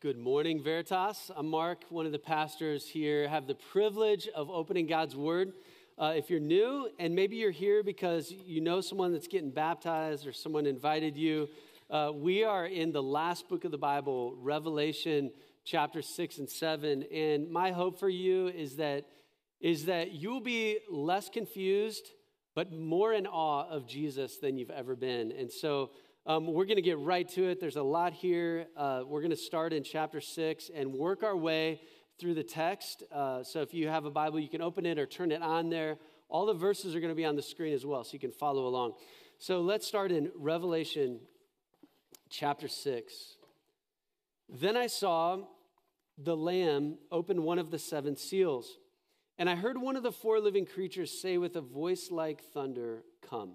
Good morning, Veritas. I'm Mark, one of the pastors here. I have the privilege of opening God's Word. Uh, if you're new and maybe you're here because you know someone that's getting baptized or someone invited you, uh, we are in the last book of the Bible, Revelation chapter 6 and 7. And my hope for you is that, is that you'll be less confused, but more in awe of Jesus than you've ever been. And so, um, we're going to get right to it. There's a lot here. Uh, we're going to start in chapter six and work our way through the text. Uh, so if you have a Bible, you can open it or turn it on there. All the verses are going to be on the screen as well, so you can follow along. So let's start in Revelation chapter 6. Then I saw the Lamb open one of the seven seals, and I heard one of the four living creatures say with a voice like thunder, Come.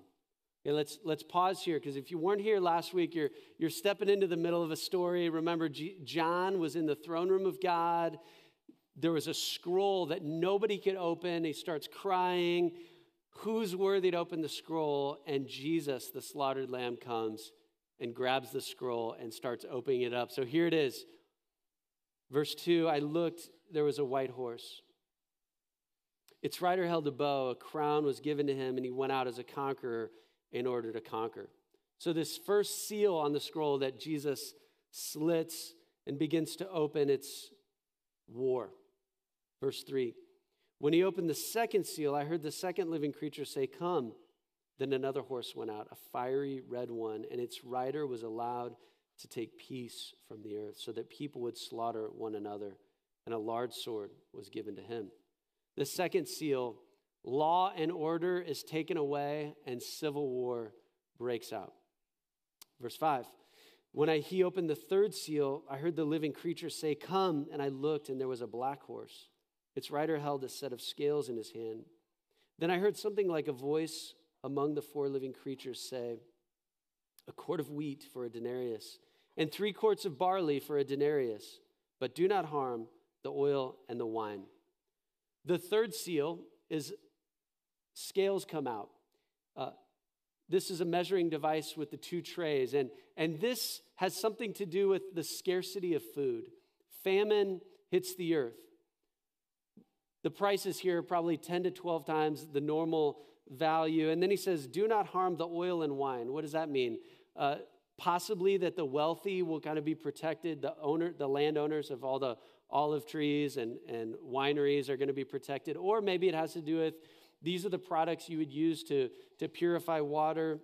Let's, let's pause here because if you weren't here last week, you're, you're stepping into the middle of a story. Remember, G- John was in the throne room of God. There was a scroll that nobody could open. He starts crying. Who's worthy to open the scroll? And Jesus, the slaughtered lamb, comes and grabs the scroll and starts opening it up. So here it is. Verse 2 I looked, there was a white horse. Its rider held a bow, a crown was given to him, and he went out as a conqueror in order to conquer. So, this first seal on the scroll that Jesus slits and begins to open, it's war. Verse 3 When he opened the second seal, I heard the second living creature say, Come. Then another horse went out, a fiery red one, and its rider was allowed to take peace from the earth so that people would slaughter one another, and a large sword was given to him. The second seal Law and order is taken away, and civil war breaks out. Verse 5 When I, he opened the third seal, I heard the living creature say, Come, and I looked, and there was a black horse. Its rider held a set of scales in his hand. Then I heard something like a voice among the four living creatures say, A quart of wheat for a denarius, and three quarts of barley for a denarius, but do not harm the oil and the wine. The third seal is scales come out. Uh, this is a measuring device with the two trays, and, and this has something to do with the scarcity of food. Famine hits the earth. The prices here are probably 10 to 12 times the normal value. And then he says, Do not harm the oil and wine. What does that mean? Uh, possibly that the wealthy will kind of be protected. The owner, the landowners of all the olive trees and, and wineries are going to be protected. Or maybe it has to do with these are the products you would use to, to purify water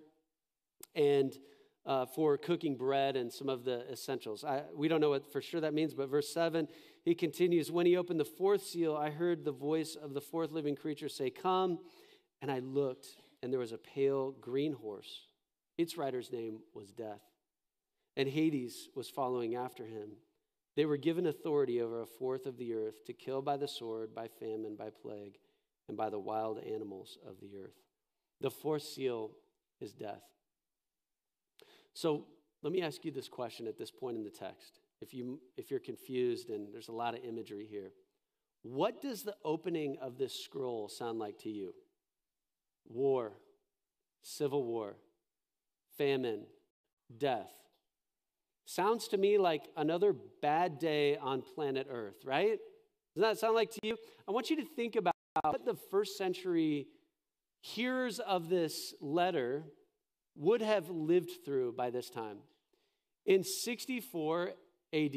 and uh, for cooking bread and some of the essentials. I, we don't know what for sure that means, but verse 7, he continues When he opened the fourth seal, I heard the voice of the fourth living creature say, Come. And I looked, and there was a pale green horse. Its rider's name was Death. And Hades was following after him. They were given authority over a fourth of the earth to kill by the sword, by famine, by plague and by the wild animals of the earth. The fourth seal is death. So let me ask you this question at this point in the text. If, you, if you're confused and there's a lot of imagery here, what does the opening of this scroll sound like to you? War, civil war, famine, death. Sounds to me like another bad day on planet Earth, right? Does that sound like to you? I want you to think about what the first century hearers of this letter would have lived through by this time. In 64 AD,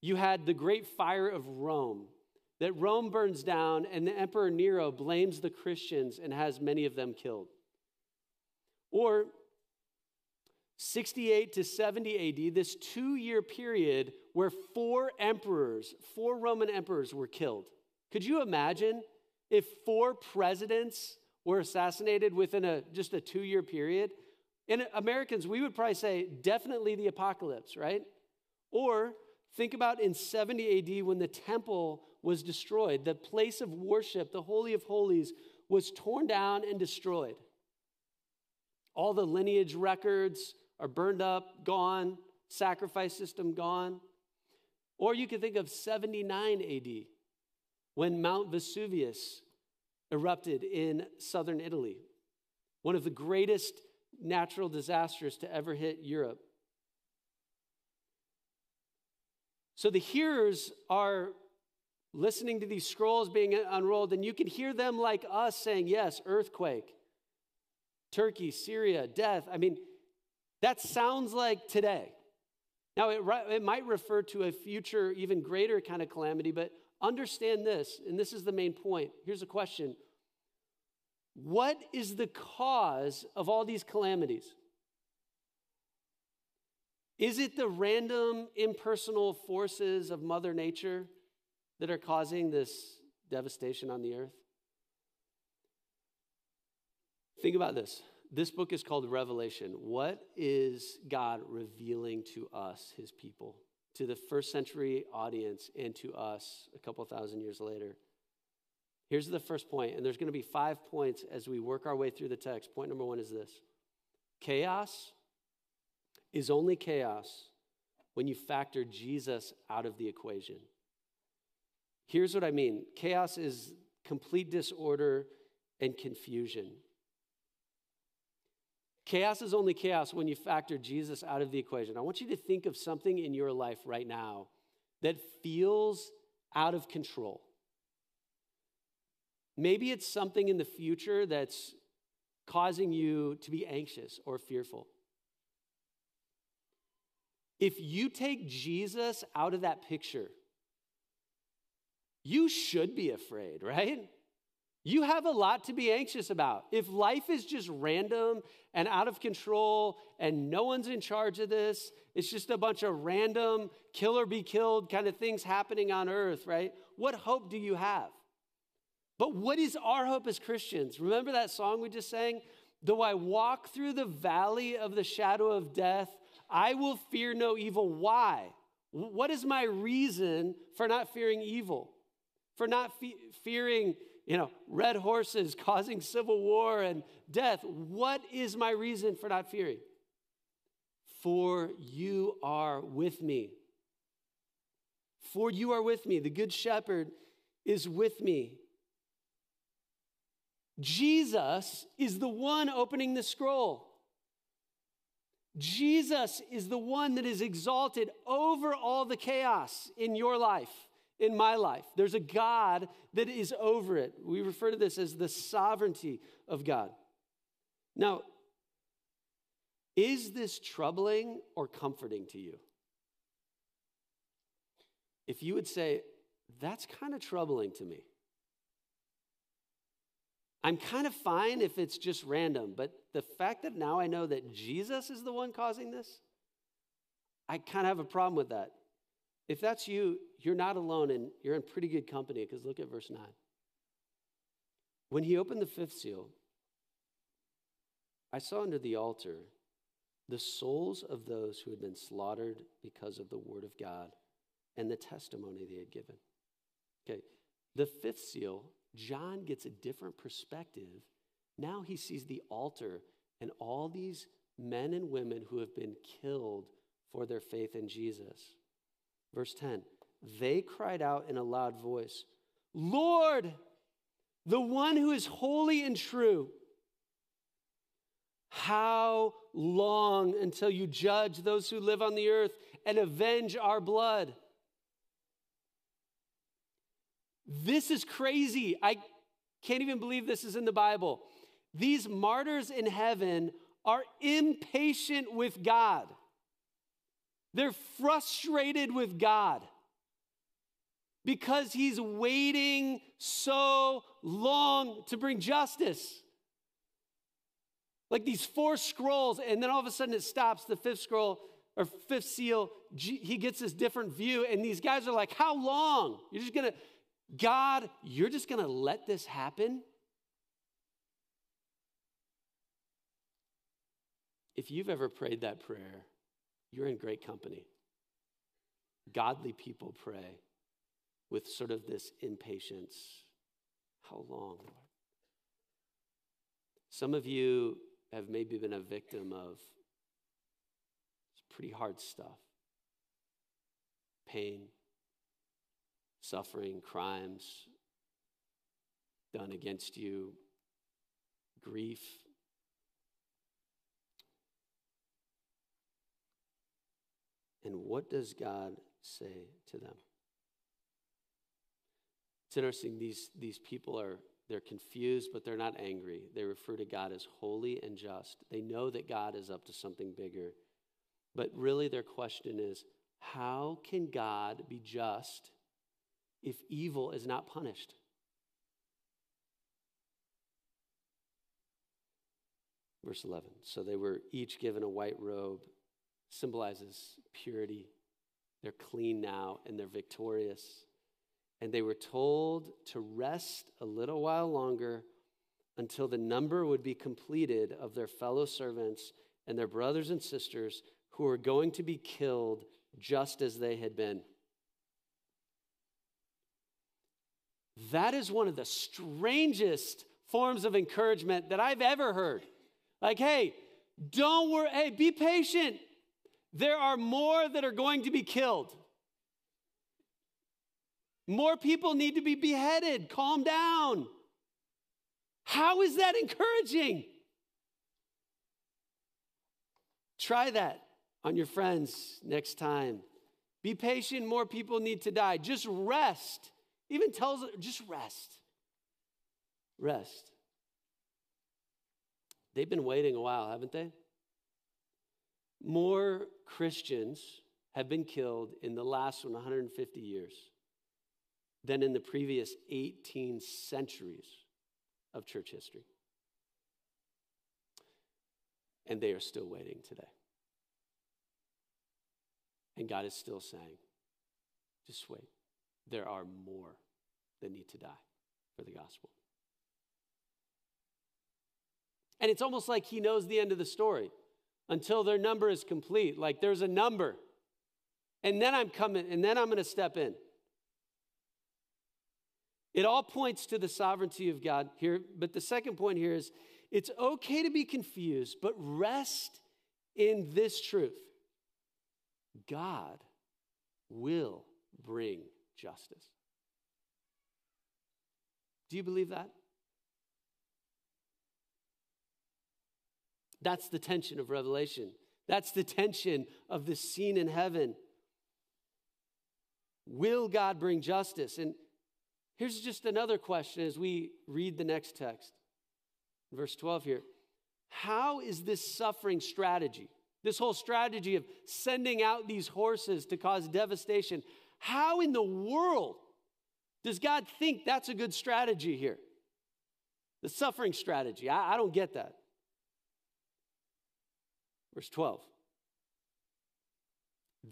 you had the great fire of Rome, that Rome burns down, and the Emperor Nero blames the Christians and has many of them killed. Or 68 to 70 AD, this two year period where four emperors, four Roman emperors were killed. Could you imagine if four presidents were assassinated within a, just a two year period? In Americans, we would probably say definitely the apocalypse, right? Or think about in 70 AD when the temple was destroyed, the place of worship, the Holy of Holies, was torn down and destroyed. All the lineage records are burned up, gone, sacrifice system gone. Or you could think of 79 AD when Mount Vesuvius erupted in southern Italy, one of the greatest natural disasters to ever hit Europe. So the hearers are listening to these scrolls being unrolled, and you can hear them like us saying, Yes, earthquake, Turkey, Syria, death. I mean, that sounds like today. Now, it, it might refer to a future, even greater kind of calamity, but understand this, and this is the main point. Here's a question What is the cause of all these calamities? Is it the random impersonal forces of Mother Nature that are causing this devastation on the earth? Think about this. This book is called Revelation. What is God revealing to us, his people, to the first century audience, and to us a couple thousand years later? Here's the first point, and there's going to be five points as we work our way through the text. Point number one is this chaos is only chaos when you factor Jesus out of the equation. Here's what I mean chaos is complete disorder and confusion. Chaos is only chaos when you factor Jesus out of the equation. I want you to think of something in your life right now that feels out of control. Maybe it's something in the future that's causing you to be anxious or fearful. If you take Jesus out of that picture, you should be afraid, right? You have a lot to be anxious about. If life is just random and out of control and no one's in charge of this, it's just a bunch of random kill or be killed kind of things happening on earth, right? What hope do you have? But what is our hope as Christians? Remember that song we just sang? Though I walk through the valley of the shadow of death, I will fear no evil. Why? What is my reason for not fearing evil? For not fe- fearing you know, red horses causing civil war and death. What is my reason for not fearing? For you are with me. For you are with me. The Good Shepherd is with me. Jesus is the one opening the scroll. Jesus is the one that is exalted over all the chaos in your life in my life. There's a God that is over it. We refer to this as the sovereignty of God. Now, is this troubling or comforting to you? If you would say, that's kind of troubling to me. I'm kind of fine if it's just random, but the fact that now I know that Jesus is the one causing this, I kind of have a problem with that. If that's you, you're not alone and you're in pretty good company because look at verse 9. When he opened the fifth seal, I saw under the altar the souls of those who had been slaughtered because of the word of God and the testimony they had given. Okay, the fifth seal, John gets a different perspective. Now he sees the altar and all these men and women who have been killed for their faith in Jesus. Verse 10 They cried out in a loud voice, Lord, the one who is holy and true, how long until you judge those who live on the earth and avenge our blood? This is crazy. I can't even believe this is in the Bible. These martyrs in heaven are impatient with God. They're frustrated with God because He's waiting so long to bring justice. Like these four scrolls, and then all of a sudden it stops, the fifth scroll or fifth seal, he gets this different view, and these guys are like, How long? You're just gonna, God, you're just gonna let this happen? If you've ever prayed that prayer, you're in great company. Godly people pray with sort of this impatience. How long, Lord? Some of you have maybe been a victim of pretty hard stuff pain, suffering, crimes done against you, grief, And what does God say to them? It's interesting, these, these people are they're confused, but they're not angry. They refer to God as holy and just. They know that God is up to something bigger. But really, their question is how can God be just if evil is not punished? Verse 11. So they were each given a white robe, symbolizes purity. They're clean now and they're victorious. And they were told to rest a little while longer until the number would be completed of their fellow servants and their brothers and sisters who were going to be killed just as they had been. That is one of the strangest forms of encouragement that I've ever heard. Like, hey, don't worry. Hey, be patient. There are more that are going to be killed. More people need to be beheaded. Calm down. How is that encouraging? Try that on your friends next time. Be patient, more people need to die. Just rest. Even tells just rest. Rest. They've been waiting a while, haven't they? More Christians have been killed in the last 150 years than in the previous 18 centuries of church history. And they are still waiting today. And God is still saying, just wait. There are more that need to die for the gospel. And it's almost like he knows the end of the story until their number is complete. Like there's a number. And then I'm coming, and then I'm going to step in. It all points to the sovereignty of God here. But the second point here is it's okay to be confused, but rest in this truth God will bring justice. Do you believe that? That's the tension of Revelation. That's the tension of the scene in heaven. Will God bring justice? And here's just another question as we read the next text. Verse 12 here. How is this suffering strategy, this whole strategy of sending out these horses to cause devastation, how in the world does God think that's a good strategy here? The suffering strategy. I, I don't get that. Verse 12.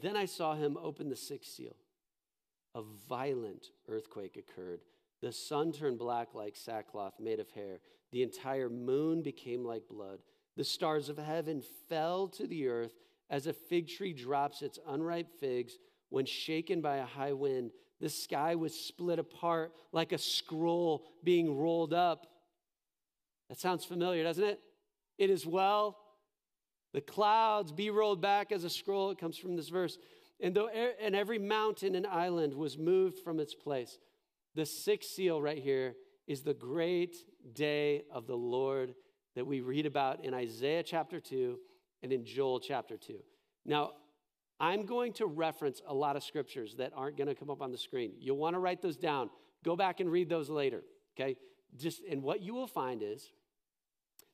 Then I saw him open the sixth seal. A violent earthquake occurred. The sun turned black like sackcloth made of hair. The entire moon became like blood. The stars of heaven fell to the earth as a fig tree drops its unripe figs when shaken by a high wind. The sky was split apart like a scroll being rolled up. That sounds familiar, doesn't it? It is well the clouds be rolled back as a scroll. It comes from this verse. And, though, and every mountain and island was moved from its place. The sixth seal right here is the great day of the Lord that we read about in Isaiah chapter 2 and in Joel chapter 2. Now, I'm going to reference a lot of scriptures that aren't going to come up on the screen. You'll want to write those down. Go back and read those later, okay? Just and what you will find is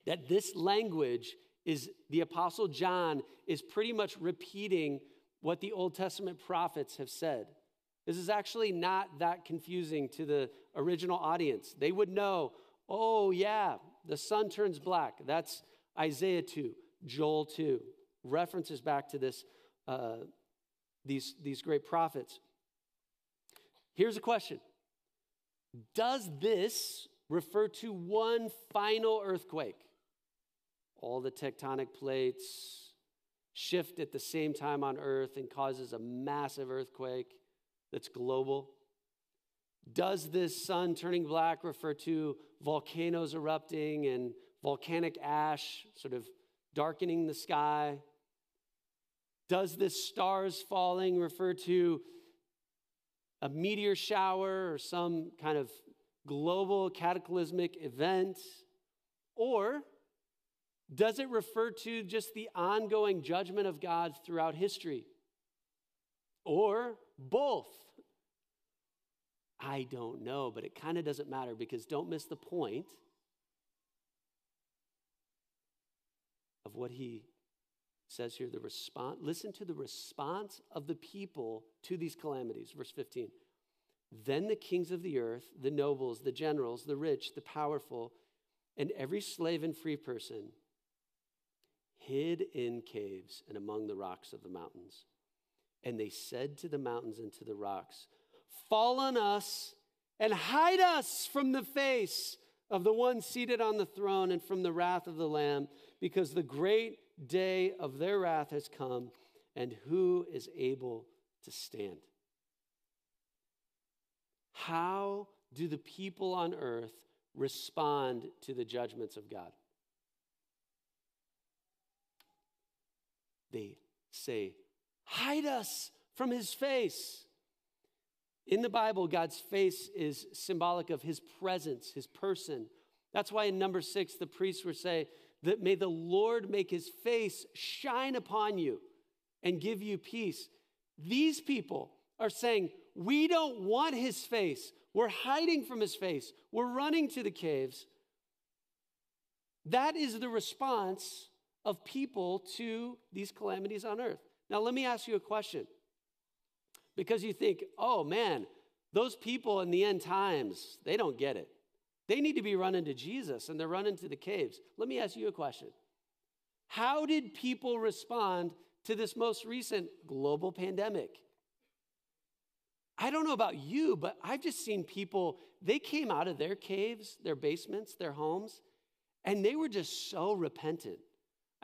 that this language is the Apostle John is pretty much repeating what the Old Testament prophets have said. This is actually not that confusing to the original audience. They would know, oh, yeah, the sun turns black. That's Isaiah 2, Joel 2. References back to this, uh, these, these great prophets. Here's a question Does this refer to one final earthquake? All the tectonic plates shift at the same time on Earth and causes a massive earthquake that's global? Does this sun turning black refer to volcanoes erupting and volcanic ash sort of darkening the sky? Does this stars falling refer to a meteor shower or some kind of global cataclysmic event? Or does it refer to just the ongoing judgment of God throughout history? or both? I don't know, but it kind of doesn't matter because don't miss the point of what he says here the response listen to the response of the people to these calamities verse 15 then the kings of the earth the nobles the generals the rich the powerful and every slave and free person hid in caves and among the rocks of the mountains and they said to the mountains and to the rocks fall on us and hide us from the face of the one seated on the throne and from the wrath of the lamb because the great day of their wrath has come, and who is able to stand? How do the people on earth respond to the judgments of God? They say, Hide us from his face. In the Bible, God's face is symbolic of his presence, his person. That's why in number six, the priests would say, that may the Lord make his face shine upon you and give you peace. These people are saying, We don't want his face. We're hiding from his face. We're running to the caves. That is the response of people to these calamities on earth. Now, let me ask you a question. Because you think, oh man, those people in the end times, they don't get it. They need to be running to Jesus and they're running to the caves. Let me ask you a question How did people respond to this most recent global pandemic? I don't know about you, but I've just seen people, they came out of their caves, their basements, their homes, and they were just so repentant.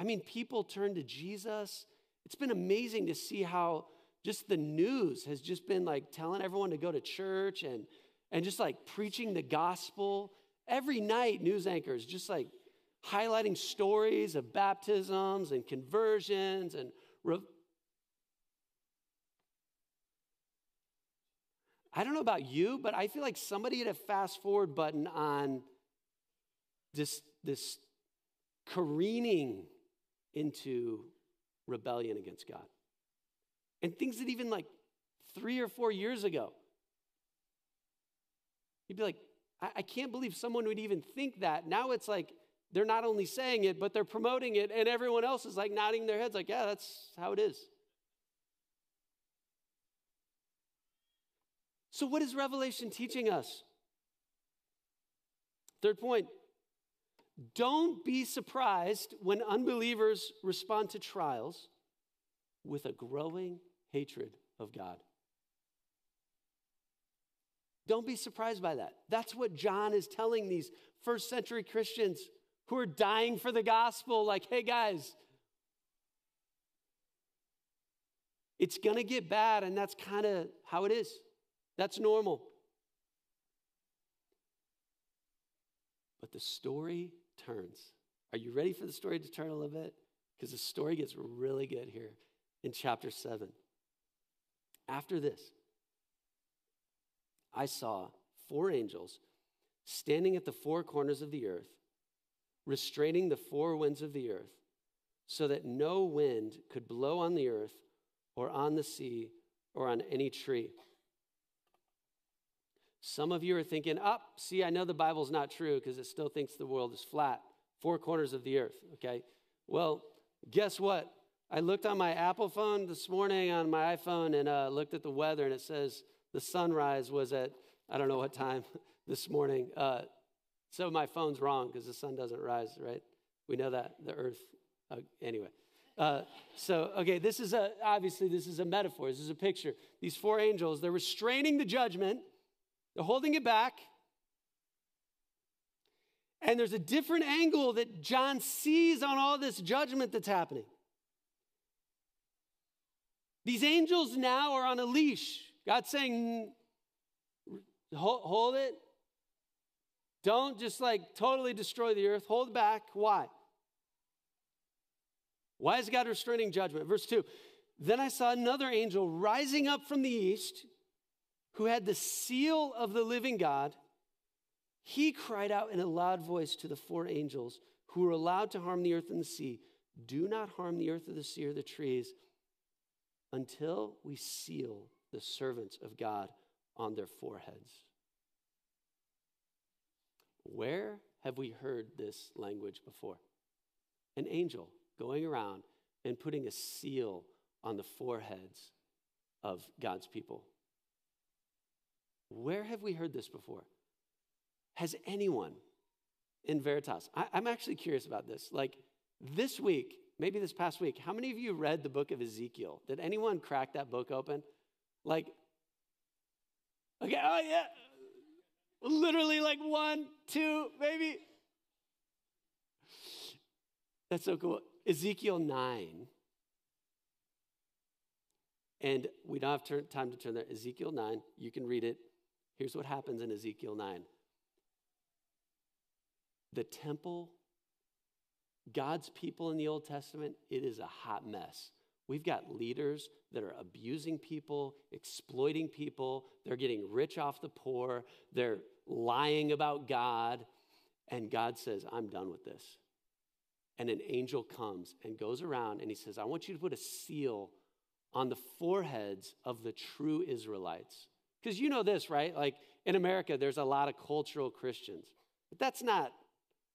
I mean, people turn to Jesus. It's been amazing to see how just the news has just been like telling everyone to go to church and and just like preaching the gospel. Every night, news anchors just like highlighting stories of baptisms and conversions and. Re- I don't know about you, but I feel like somebody hit a fast forward button on this, this careening into rebellion against God. And things that even like three or four years ago, You'd be like, I, I can't believe someone would even think that. Now it's like they're not only saying it, but they're promoting it, and everyone else is like nodding their heads, like, yeah, that's how it is. So, what is Revelation teaching us? Third point don't be surprised when unbelievers respond to trials with a growing hatred of God. Don't be surprised by that. That's what John is telling these first century Christians who are dying for the gospel like, hey guys, it's going to get bad, and that's kind of how it is. That's normal. But the story turns. Are you ready for the story to turn a little bit? Because the story gets really good here in chapter 7. After this, I saw four angels standing at the four corners of the earth, restraining the four winds of the earth, so that no wind could blow on the earth or on the sea or on any tree. Some of you are thinking, up, oh, see, I know the Bible's not true because it still thinks the world is flat, four corners of the earth, okay? Well, guess what? I looked on my Apple phone this morning on my iPhone and uh, looked at the weather, and it says the sunrise was at, I don't know what time this morning. Uh, so my phone's wrong because the sun doesn't rise, right? We know that, the earth. Uh, anyway. Uh, so, okay, this is a, obviously, this is a metaphor. This is a picture. These four angels, they're restraining the judgment, they're holding it back. And there's a different angle that John sees on all this judgment that's happening. These angels now are on a leash. God's saying, hold it. Don't just like totally destroy the earth. Hold back. Why? Why is God restraining judgment? Verse 2 Then I saw another angel rising up from the east who had the seal of the living God. He cried out in a loud voice to the four angels who were allowed to harm the earth and the sea Do not harm the earth or the sea or the trees until we seal the servants of God on their foreheads. Where have we heard this language before? An angel going around and putting a seal on the foreheads of God's people. Where have we heard this before? Has anyone in Veritas, I, am actually curious about this. Like this week, maybe this past week, how many of you read the book of Ezekiel? Did anyone crack that book open? Like, okay, oh yeah, literally like one, two, maybe. That's so cool. Ezekiel 9. And we don't have time to turn there. Ezekiel 9, you can read it. Here's what happens in Ezekiel 9 the temple, God's people in the Old Testament, it is a hot mess. We've got leaders that are abusing people, exploiting people. They're getting rich off the poor. They're lying about God. And God says, I'm done with this. And an angel comes and goes around and he says, I want you to put a seal on the foreheads of the true Israelites. Because you know this, right? Like in America, there's a lot of cultural Christians. But that's not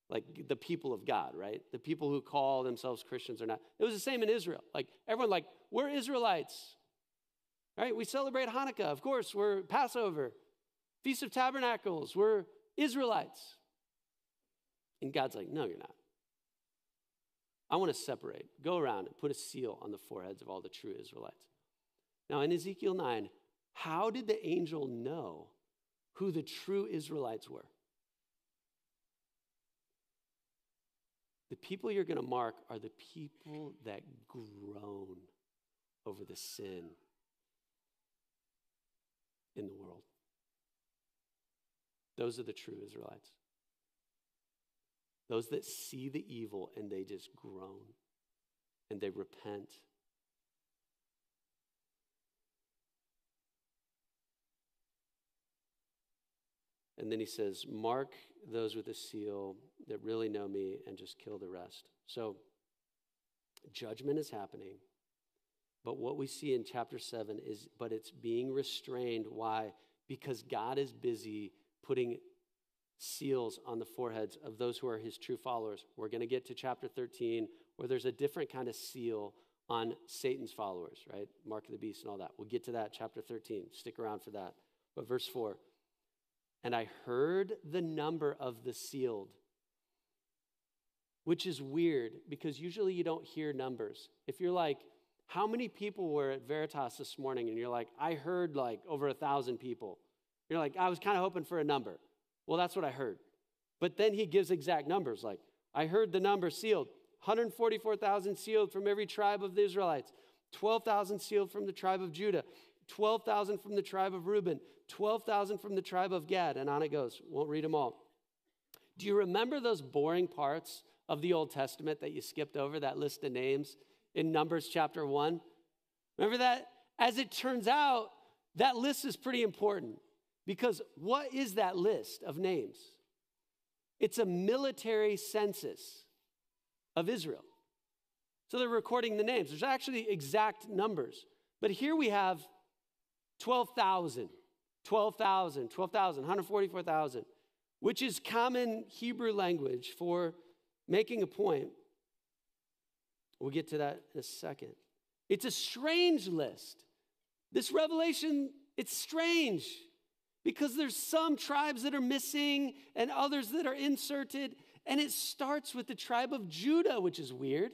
like the people of God, right? The people who call themselves Christians or not. It was the same in Israel. Like everyone, like we're Israelites, right? We celebrate Hanukkah, of course. We're Passover, Feast of Tabernacles. We're Israelites, and God's like, no, you're not. I want to separate. Go around and put a seal on the foreheads of all the true Israelites. Now, in Ezekiel 9, how did the angel know who the true Israelites were? The people you're going to mark are the people that groan over the sin in the world. Those are the true Israelites. Those that see the evil and they just groan and they repent. And then he says, Mark those with a seal that really know me and just kill the rest. So, judgment is happening. But what we see in chapter 7 is, but it's being restrained. Why? Because God is busy putting seals on the foreheads of those who are his true followers. We're going to get to chapter 13 where there's a different kind of seal on Satan's followers, right? Mark of the beast and all that. We'll get to that chapter 13. Stick around for that. But verse 4 And I heard the number of the sealed which is weird because usually you don't hear numbers. If you're like, how many people were at Veritas this morning? And you're like, I heard like over a thousand people. You're like, I was kind of hoping for a number. Well, that's what I heard. But then he gives exact numbers like, I heard the number sealed 144,000 sealed from every tribe of the Israelites, 12,000 sealed from the tribe of Judah, 12,000 from the tribe of Reuben, 12,000 from the tribe of Gad. And on it goes. Won't read them all. Do you remember those boring parts of the Old Testament that you skipped over, that list of names in Numbers chapter 1? Remember that? As it turns out, that list is pretty important because what is that list of names? It's a military census of Israel. So they're recording the names. There's actually exact numbers. But here we have 12,000, 12,000, 12,000, 144,000, which is common Hebrew language for making a point. We'll get to that in a second. It's a strange list. This revelation, it's strange because there's some tribes that are missing and others that are inserted. And it starts with the tribe of Judah, which is weird.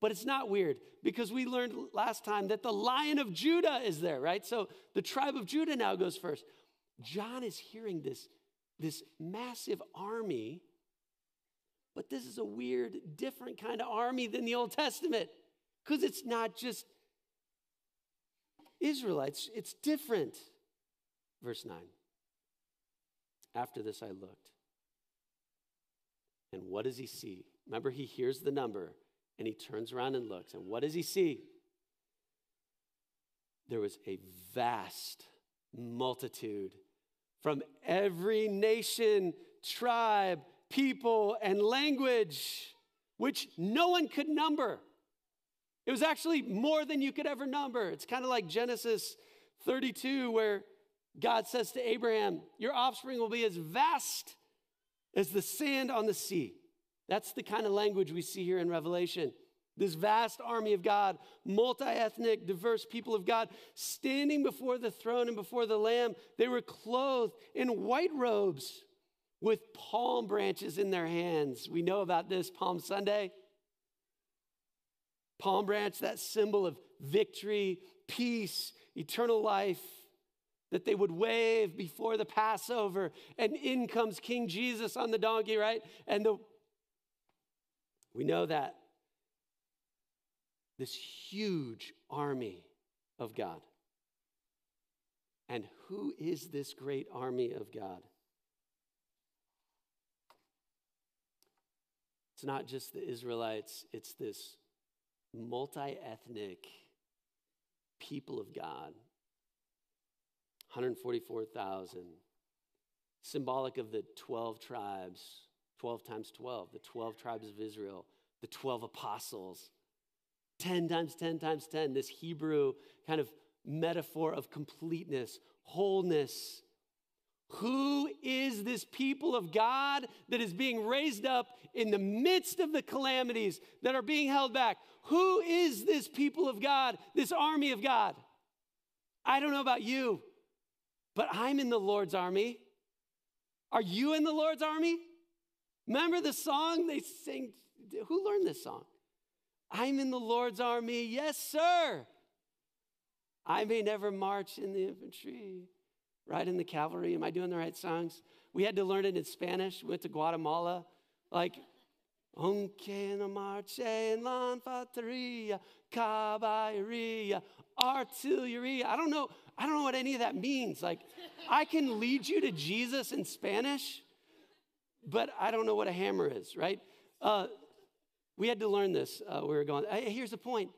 But it's not weird because we learned last time that the lion of Judah is there, right? So the tribe of Judah now goes first. John is hearing this, this massive army but this is a weird, different kind of army than the Old Testament because it's not just Israelites, it's different. Verse 9. After this, I looked. And what does he see? Remember, he hears the number and he turns around and looks. And what does he see? There was a vast multitude from every nation, tribe, people, and language, which no one could number. It was actually more than you could ever number. It's kind of like Genesis 32, where God says to Abraham, Your offspring will be as vast as the sand on the sea. That's the kind of language we see here in Revelation. This vast army of God, multi ethnic, diverse people of God, standing before the throne and before the Lamb. They were clothed in white robes with palm branches in their hands. We know about this Palm Sunday. Palm branch, that symbol of victory, peace, eternal life that they would wave before the Passover. And in comes King Jesus on the donkey, right? And the, we know that this huge army of God. And who is this great army of God? It's not just the Israelites, it's this multi ethnic people of God 144,000, symbolic of the 12 tribes, 12 times 12, the 12 tribes of Israel, the 12 apostles. 10 times 10 times 10, this Hebrew kind of metaphor of completeness, wholeness. Who is this people of God that is being raised up in the midst of the calamities that are being held back? Who is this people of God, this army of God? I don't know about you, but I'm in the Lord's army. Are you in the Lord's army? Remember the song they sing? Who learned this song? I'm in the Lord's army. Yes, sir. I may never march in the infantry, ride in the cavalry. Am I doing the right songs? We had to learn it in Spanish. We went to Guatemala. Like, aunque no marche en la infantería, caballería, artillería. I don't know. I don't know what any of that means. Like, I can lead you to Jesus in Spanish, but I don't know what a hammer is, right? Uh, we had to learn this. Uh, we were going, hey, here's the point.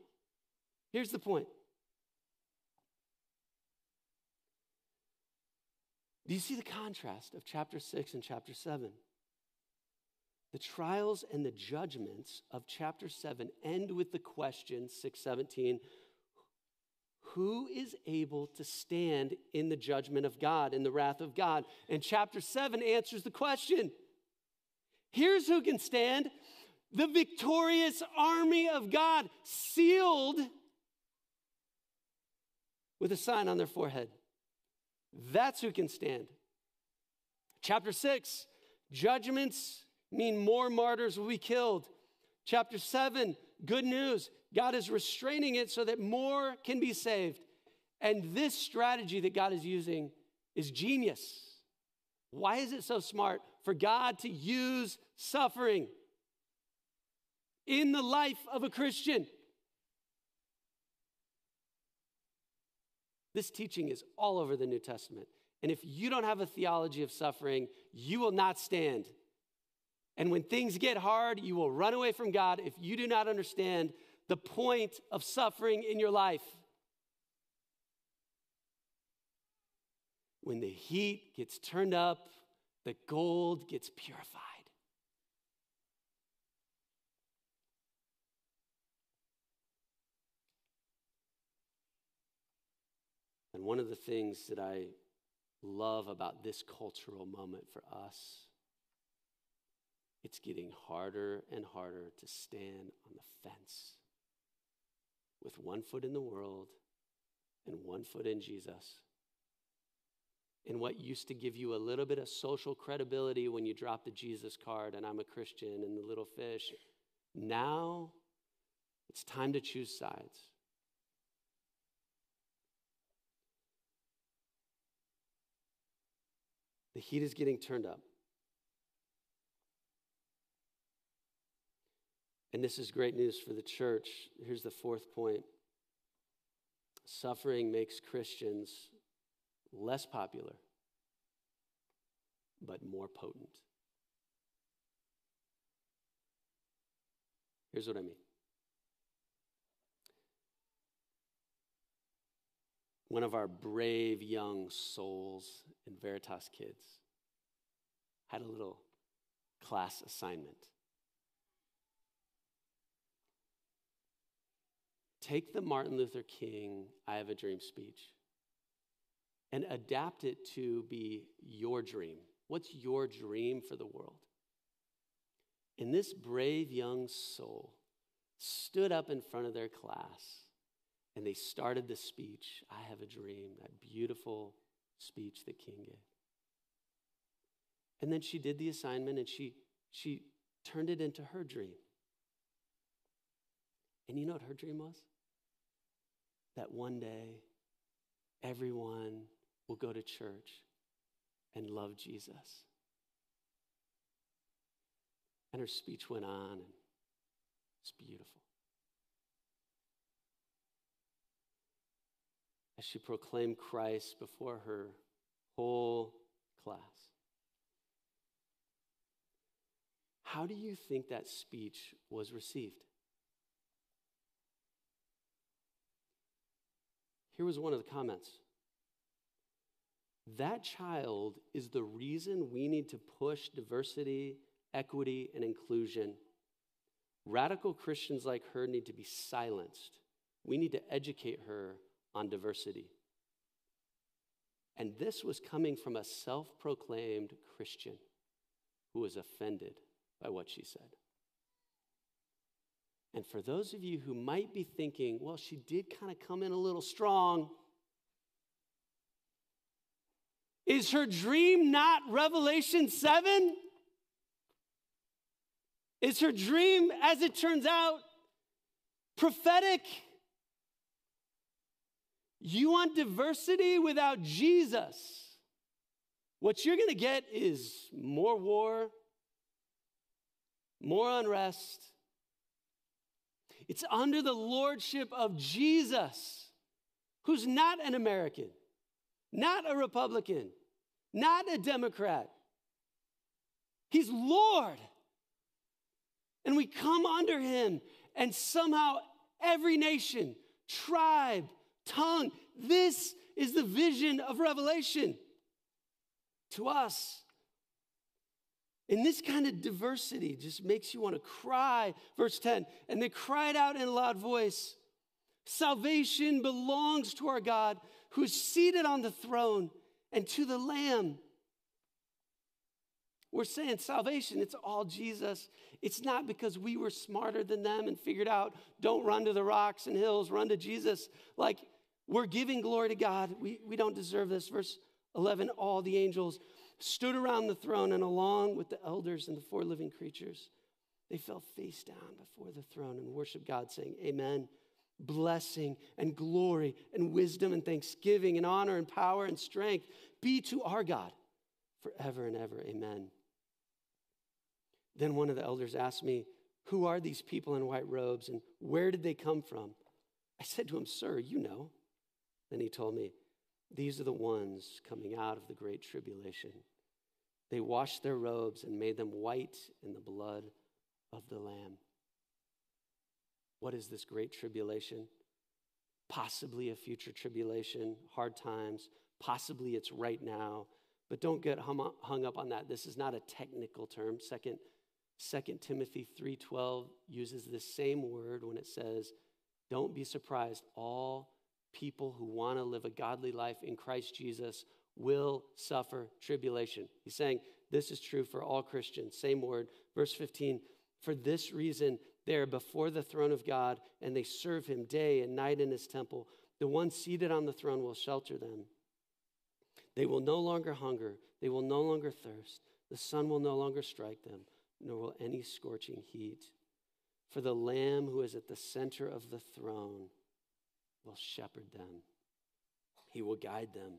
Here's the point. Do you see the contrast of chapter 6 and chapter 7? The trials and the judgments of chapter 7 end with the question, 617, who is able to stand in the judgment of God, in the wrath of God? And chapter 7 answers the question. Here's who can stand the victorious army of God, sealed with a sign on their forehead. That's who can stand. Chapter 6 judgments mean more martyrs will be killed. Chapter 7 good news God is restraining it so that more can be saved. And this strategy that God is using is genius. Why is it so smart for God to use suffering in the life of a Christian? This teaching is all over the New Testament. And if you don't have a theology of suffering, you will not stand. And when things get hard, you will run away from God if you do not understand the point of suffering in your life. When the heat gets turned up, the gold gets purified. And one of the things that I love about this cultural moment for us, it's getting harder and harder to stand on the fence with one foot in the world and one foot in Jesus. And what used to give you a little bit of social credibility when you dropped the Jesus card and I'm a Christian and the little fish, now it's time to choose sides. The heat is getting turned up. And this is great news for the church. Here's the fourth point suffering makes Christians less popular, but more potent. Here's what I mean. One of our brave young souls in Veritas Kids had a little class assignment. take the Martin Luther King I Have a Dream speech and adapt it to be your dream. What's your dream for the world? And this brave young soul stood up in front of their class and they started the speech I have a dream, that beautiful speech that King gave. And then she did the assignment and she, she turned it into her dream. And you know what her dream was? That one day everyone will go to church and love Jesus. And her speech went on, and it's beautiful. As she proclaimed Christ before her whole class. How do you think that speech was received? Here was one of the comments. That child is the reason we need to push diversity, equity, and inclusion. Radical Christians like her need to be silenced. We need to educate her on diversity. And this was coming from a self proclaimed Christian who was offended by what she said. And for those of you who might be thinking, well, she did kind of come in a little strong, is her dream not Revelation 7? Is her dream, as it turns out, prophetic? You want diversity without Jesus. What you're going to get is more war, more unrest. It's under the lordship of Jesus, who's not an American, not a Republican, not a Democrat. He's Lord. And we come under him, and somehow every nation, tribe, tongue, this is the vision of Revelation to us. And this kind of diversity just makes you want to cry. Verse 10 and they cried out in a loud voice Salvation belongs to our God who is seated on the throne and to the Lamb. We're saying salvation, it's all Jesus. It's not because we were smarter than them and figured out don't run to the rocks and hills, run to Jesus. Like we're giving glory to God. We, we don't deserve this. Verse 11 all the angels stood around the throne, and along with the elders and the four living creatures, they fell face down before the throne and worshiped God, saying, Amen blessing and glory and wisdom and thanksgiving and honor and power and strength be to our God forever and ever. Amen. Then one of the elders asked me, Who are these people in white robes and where did they come from? I said to him, Sir, you know. Then he told me, These are the ones coming out of the great tribulation. They washed their robes and made them white in the blood of the Lamb. What is this great tribulation? Possibly a future tribulation, hard times. Possibly it's right now. But don't get hung up on that. This is not a technical term. Second, Second Timothy 3:12 uses the same word when it says, "Don't be surprised. All people who want to live a godly life in Christ Jesus will suffer tribulation." He's saying this is true for all Christians. Same word. Verse 15, "For this reason there before the throne of God, and they serve him day and night in his temple. The one seated on the throne will shelter them. They will no longer hunger, they will no longer thirst. The sun will no longer strike them, nor will any scorching heat. For the Lamb who is at the center of the throne will shepherd them. He will guide them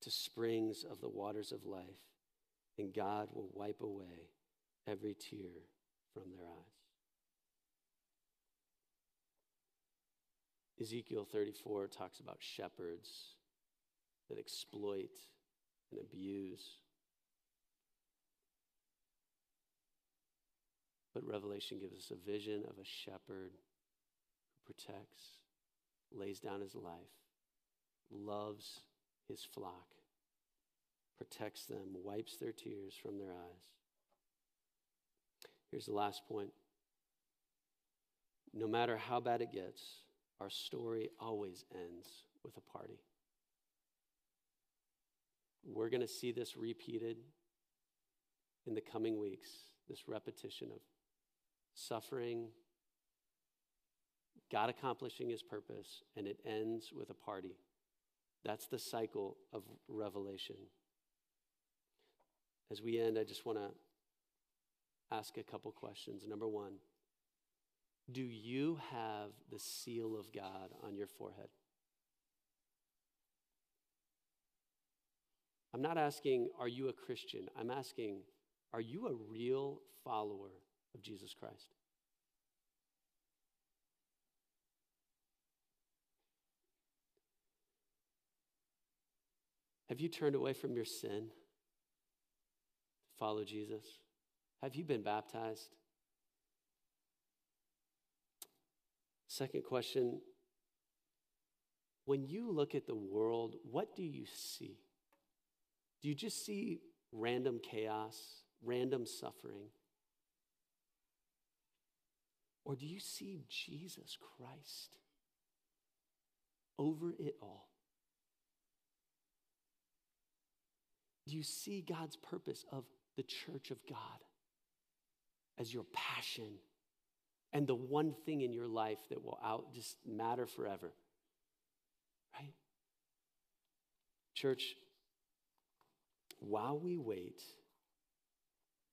to springs of the waters of life, and God will wipe away every tear from their eyes. Ezekiel 34 talks about shepherds that exploit and abuse. But Revelation gives us a vision of a shepherd who protects, lays down his life, loves his flock, protects them, wipes their tears from their eyes. Here's the last point. No matter how bad it gets, our story always ends with a party. We're going to see this repeated in the coming weeks this repetition of suffering, God accomplishing his purpose, and it ends with a party. That's the cycle of revelation. As we end, I just want to ask a couple questions. Number one, do you have the seal of God on your forehead? I'm not asking, are you a Christian? I'm asking, are you a real follower of Jesus Christ? Have you turned away from your sin to follow Jesus? Have you been baptized? Second question When you look at the world, what do you see? Do you just see random chaos, random suffering? Or do you see Jesus Christ over it all? Do you see God's purpose of the church of God as your passion and the one thing in your life that will out just matter forever? Right? Church, while we wait,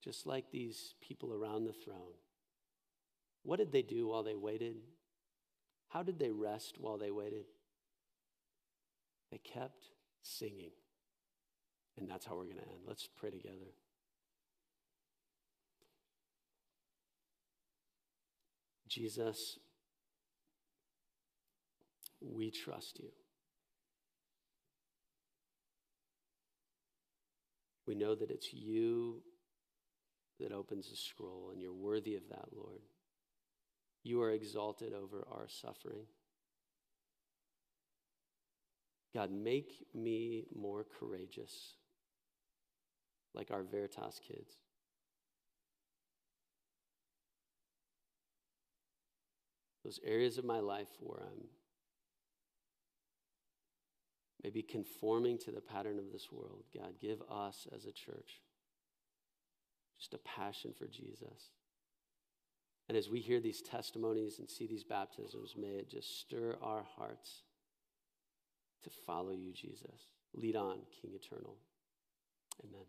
just like these people around the throne, what did they do while they waited? How did they rest while they waited? They kept singing. And that's how we're going to end. Let's pray together. Jesus, we trust you. We know that it's you that opens the scroll, and you're worthy of that, Lord. You are exalted over our suffering. God, make me more courageous, like our Veritas kids. Those areas of my life where I'm maybe conforming to the pattern of this world, God, give us as a church just a passion for Jesus. And as we hear these testimonies and see these baptisms, may it just stir our hearts to follow you, Jesus. Lead on, King Eternal. Amen.